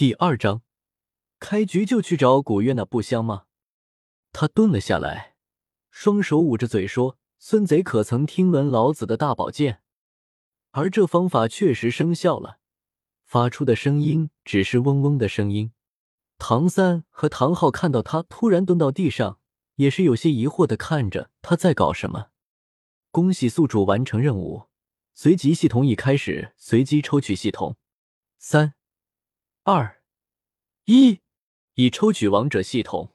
第二章，开局就去找古月那不香吗？他蹲了下来，双手捂着嘴说：“孙贼可曾听闻老子的大宝剑？”而这方法确实生效了，发出的声音只是嗡嗡的声音。唐三和唐昊看到他突然蹲到地上，也是有些疑惑的看着他在搞什么。恭喜宿主完成任务，随即系统已开始随机抽取系统。三。二一，已抽取王者系统，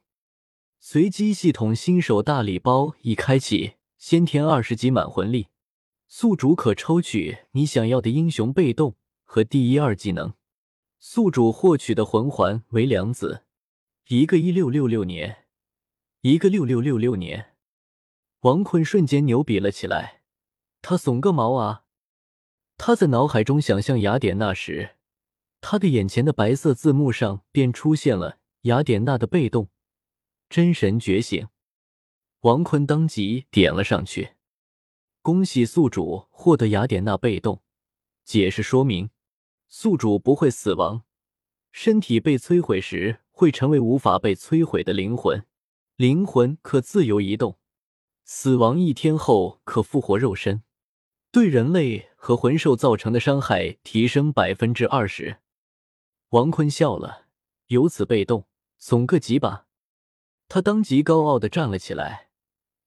随机系统新手大礼包已开启，先天二十级满魂力，宿主可抽取你想要的英雄被动和第一二技能。宿主获取的魂环为两子，一个一六六六年，一个六六六六年。王坤瞬间牛逼了起来，他怂个毛啊！他在脑海中想象雅典娜时。他的眼前的白色字幕上便出现了雅典娜的被动“真神觉醒”，王坤当即点了上去。恭喜宿主获得雅典娜被动。解释说明：宿主不会死亡，身体被摧毁时会成为无法被摧毁的灵魂，灵魂可自由移动。死亡一天后可复活肉身，对人类和魂兽造成的伤害提升百分之二十。王坤笑了，由此被动，怂个几把。他当即高傲的站了起来，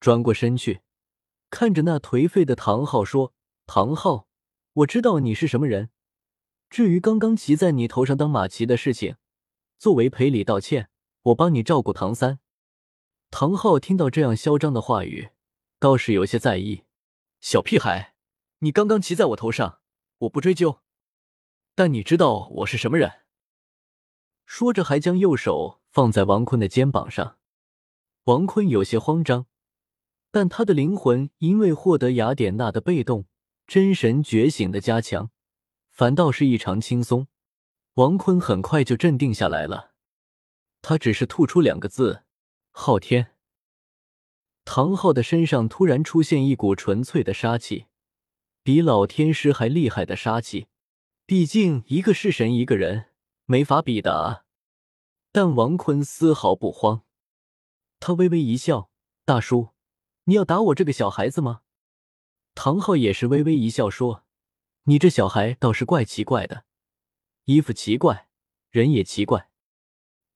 转过身去，看着那颓废的唐昊说：“唐昊，我知道你是什么人。至于刚刚骑在你头上当马骑的事情，作为赔礼道歉，我帮你照顾唐三。”唐昊听到这样嚣张的话语，倒是有些在意。小屁孩，你刚刚骑在我头上，我不追究，但你知道我是什么人？说着，还将右手放在王坤的肩膀上。王坤有些慌张，但他的灵魂因为获得雅典娜的被动“真神觉醒”的加强，反倒是异常轻松。王坤很快就镇定下来了，他只是吐出两个字：“昊天。”唐昊的身上突然出现一股纯粹的杀气，比老天师还厉害的杀气。毕竟一个是神，一个人。没法比的啊！但王坤丝毫不慌，他微微一笑：“大叔，你要打我这个小孩子吗？”唐昊也是微微一笑说：“你这小孩倒是怪奇怪的，衣服奇怪，人也奇怪。”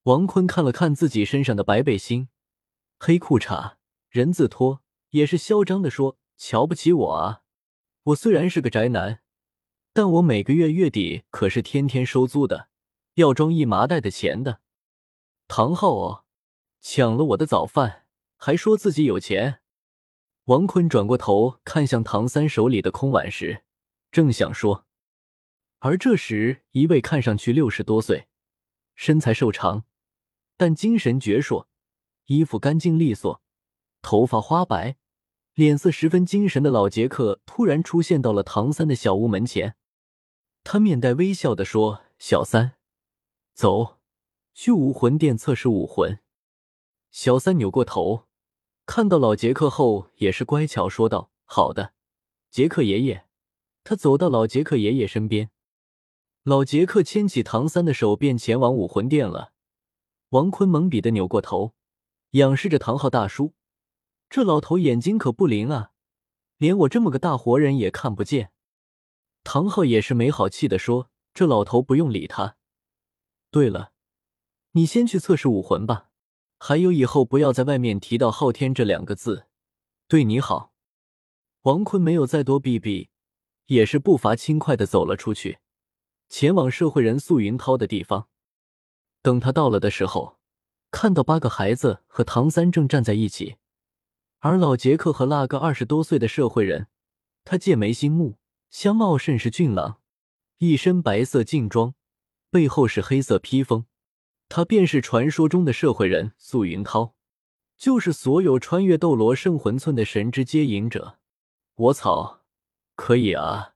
王坤看了看自己身上的白背心、黑裤衩、人字拖，也是嚣张的说：“瞧不起我啊！我虽然是个宅男，但我每个月月底可是天天收租的。”要装一麻袋的钱的，唐昊哦，抢了我的早饭，还说自己有钱。王坤转过头看向唐三手里的空碗时，正想说，而这时一位看上去六十多岁、身材瘦长，但精神矍铄、衣服干净利索、头发花白、脸色十分精神的老杰克突然出现到了唐三的小屋门前。他面带微笑的说：“小三。”走，去武魂殿测试武魂。小三扭过头，看到老杰克后，也是乖巧说道：“好的，杰克爷爷。”他走到老杰克爷爷身边，老杰克牵起唐三的手，便前往武魂殿了。王坤懵逼的扭过头，仰视着唐昊大叔，这老头眼睛可不灵啊，连我这么个大活人也看不见。唐昊也是没好气的说：“这老头不用理他。”对了，你先去测试武魂吧。还有，以后不要在外面提到昊天这两个字。对你好。王坤没有再多避避，也是步伐轻快的走了出去，前往社会人素云涛的地方。等他到了的时候，看到八个孩子和唐三正站在一起，而老杰克和那个二十多岁的社会人，他剑眉星目，相貌甚是俊朗，一身白色劲装。背后是黑色披风，他便是传说中的社会人素云涛，就是所有穿越斗罗圣魂村的神之接引者。我操，可以啊！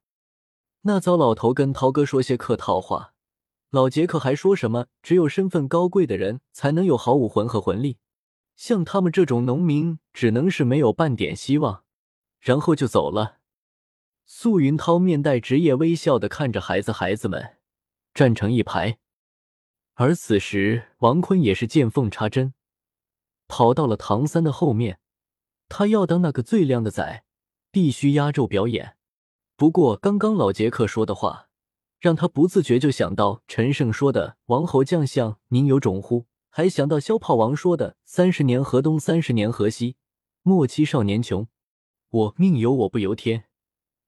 那糟老头跟涛哥说些客套话，老杰克还说什么只有身份高贵的人才能有好武魂和魂力，像他们这种农民只能是没有半点希望，然后就走了。素云涛面带职业微笑的看着孩子孩子们。站成一排，而此时，王坤也是见缝插针，跑到了唐三的后面。他要当那个最靓的仔，必须压轴表演。不过，刚刚老杰克说的话，让他不自觉就想到陈胜说的“王侯将相宁有种乎”，还想到萧炮王说的“三十年河东，三十年河西，莫欺少年穷”。我命由我不由天，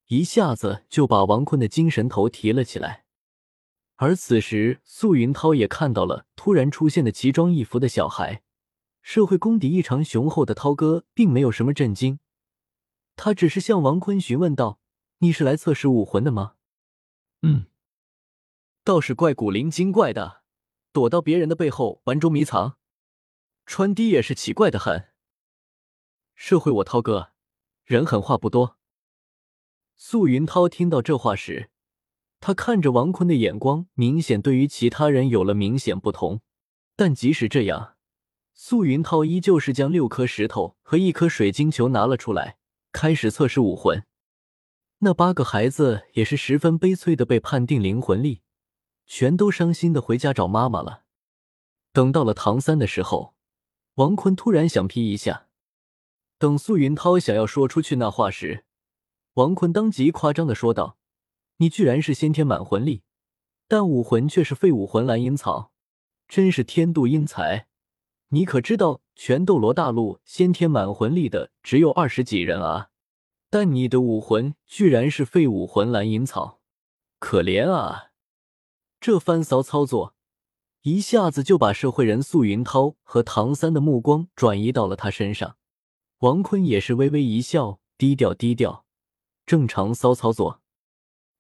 一下子就把王坤的精神头提了起来。而此时，素云涛也看到了突然出现的奇装异服的小孩。社会功底异常雄厚的涛哥并没有什么震惊，他只是向王坤询问道：“你是来测试武魂的吗？”“嗯，倒是怪古灵精怪的，躲到别人的背后玩捉迷藏，穿的也是奇怪的很。”“社会我涛哥，人狠话不多。”素云涛听到这话时。他看着王坤的眼光，明显对于其他人有了明显不同。但即使这样，素云涛依旧是将六颗石头和一颗水晶球拿了出来，开始测试武魂。那八个孩子也是十分悲催的被判定灵魂力，全都伤心的回家找妈妈了。等到了唐三的时候，王坤突然想劈一下。等素云涛想要说出去那话时，王坤当即夸张的说道。你居然是先天满魂力，但武魂却是废武魂蓝银草，真是天妒英才！你可知道全斗罗大陆先天满魂力的只有二十几人啊？但你的武魂居然是废武魂蓝银草，可怜啊！这番骚操作一下子就把社会人素云涛和唐三的目光转移到了他身上。王坤也是微微一笑，低调低调，正常骚操作。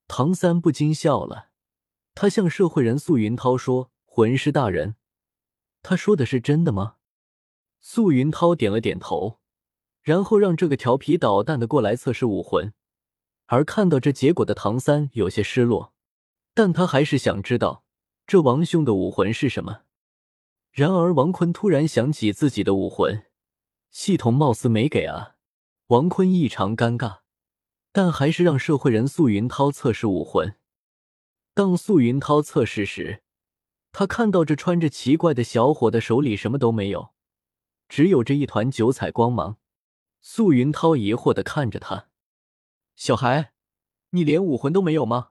唐三不禁笑了，他向社会人素云涛说：“魂师大人，他说的是真的吗？”素云涛点了点头，然后让这个调皮捣蛋的过来测试武魂。而看到这结果的唐三有些失落，但他还是想知道这王兄的武魂是什么。然而王坤突然想起自己的武魂，系统貌似没给啊！王坤异常尴尬。但还是让社会人素云涛测试武魂。当素云涛测试时，他看到这穿着奇怪的小伙的手里什么都没有，只有这一团九彩光芒。素云涛疑惑的看着他：“小孩，你连武魂都没有吗？”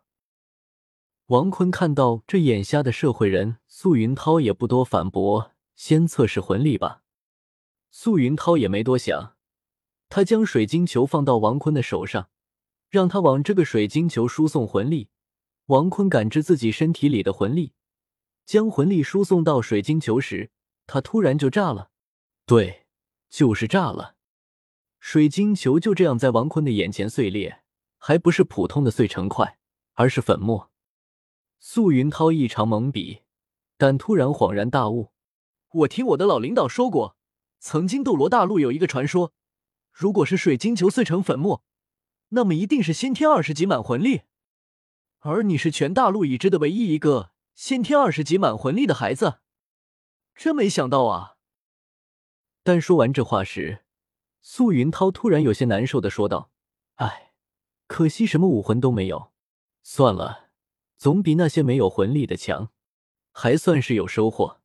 王坤看到这眼瞎的社会人，素云涛也不多反驳：“先测试魂力吧。”素云涛也没多想，他将水晶球放到王坤的手上。让他往这个水晶球输送魂力。王坤感知自己身体里的魂力，将魂力输送到水晶球时，他突然就炸了。对，就是炸了。水晶球就这样在王坤的眼前碎裂，还不是普通的碎成块，而是粉末。素云涛异常懵逼，但突然恍然大悟：我听我的老领导说过，曾经斗罗大陆有一个传说，如果是水晶球碎成粉末。那么一定是先天二十级满魂力，而你是全大陆已知的唯一一个先天二十级满魂力的孩子，真没想到啊！但说完这话时，素云涛突然有些难受的说道：“哎，可惜什么武魂都没有。算了，总比那些没有魂力的强，还算是有收获，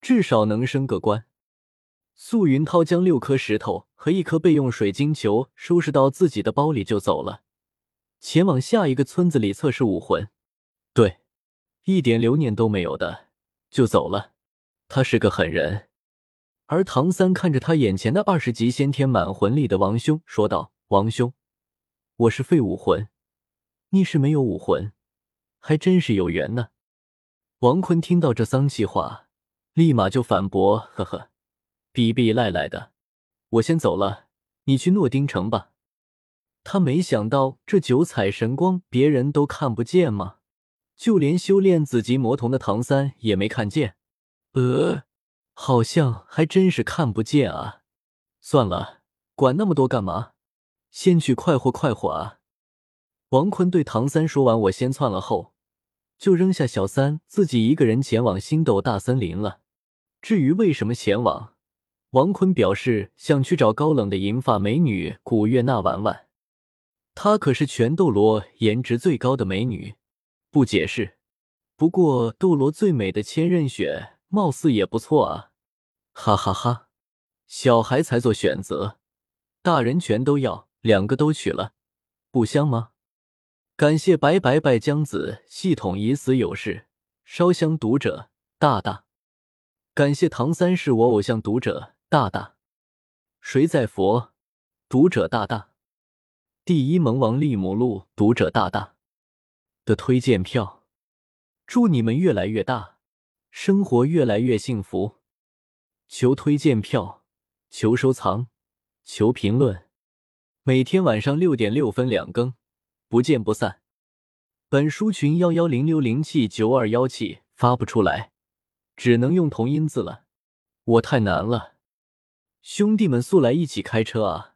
至少能升个官。”素云涛将六颗石头和一颗备用水晶球收拾到自己的包里就走了，前往下一个村子里测试武魂。对，一点留念都没有的就走了。他是个狠人。而唐三看着他眼前的二十级先天满魂力的王兄，说道：“王兄，我是废武魂，你是没有武魂，还真是有缘呢。”王坤听到这丧气话，立马就反驳：“呵呵。”逼逼赖赖的，我先走了，你去诺丁城吧。他没想到这九彩神光别人都看不见吗？就连修炼紫级魔瞳的唐三也没看见。呃，好像还真是看不见啊。算了，管那么多干嘛？先去快活快活啊！王坤对唐三说完“我先窜了”后，就扔下小三，自己一个人前往星斗大森林了。至于为什么前往？王坤表示想去找高冷的银发美女古月娜玩玩，她可是全斗罗颜值最高的美女，不解释不过斗罗最美的千仞雪貌似也不错啊！哈哈哈，小孩才做选择，大人全都要，两个都娶了，不香吗？感谢白白白江子系统已死有事烧香读者大大，感谢唐三是我偶像读者大大，谁在佛读者大大，第一萌王利姆路读者大大的推荐票，祝你们越来越大，生活越来越幸福。求推荐票，求收藏，求评论，每天晚上六点六分两更。不见不散。本书群幺幺零六零七九二幺七发不出来，只能用同音字了。我太难了，兄弟们速来一起开车啊！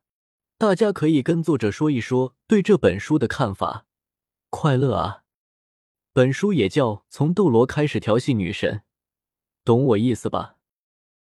大家可以跟作者说一说对这本书的看法。快乐啊！本书也叫《从斗罗开始调戏女神》，懂我意思吧？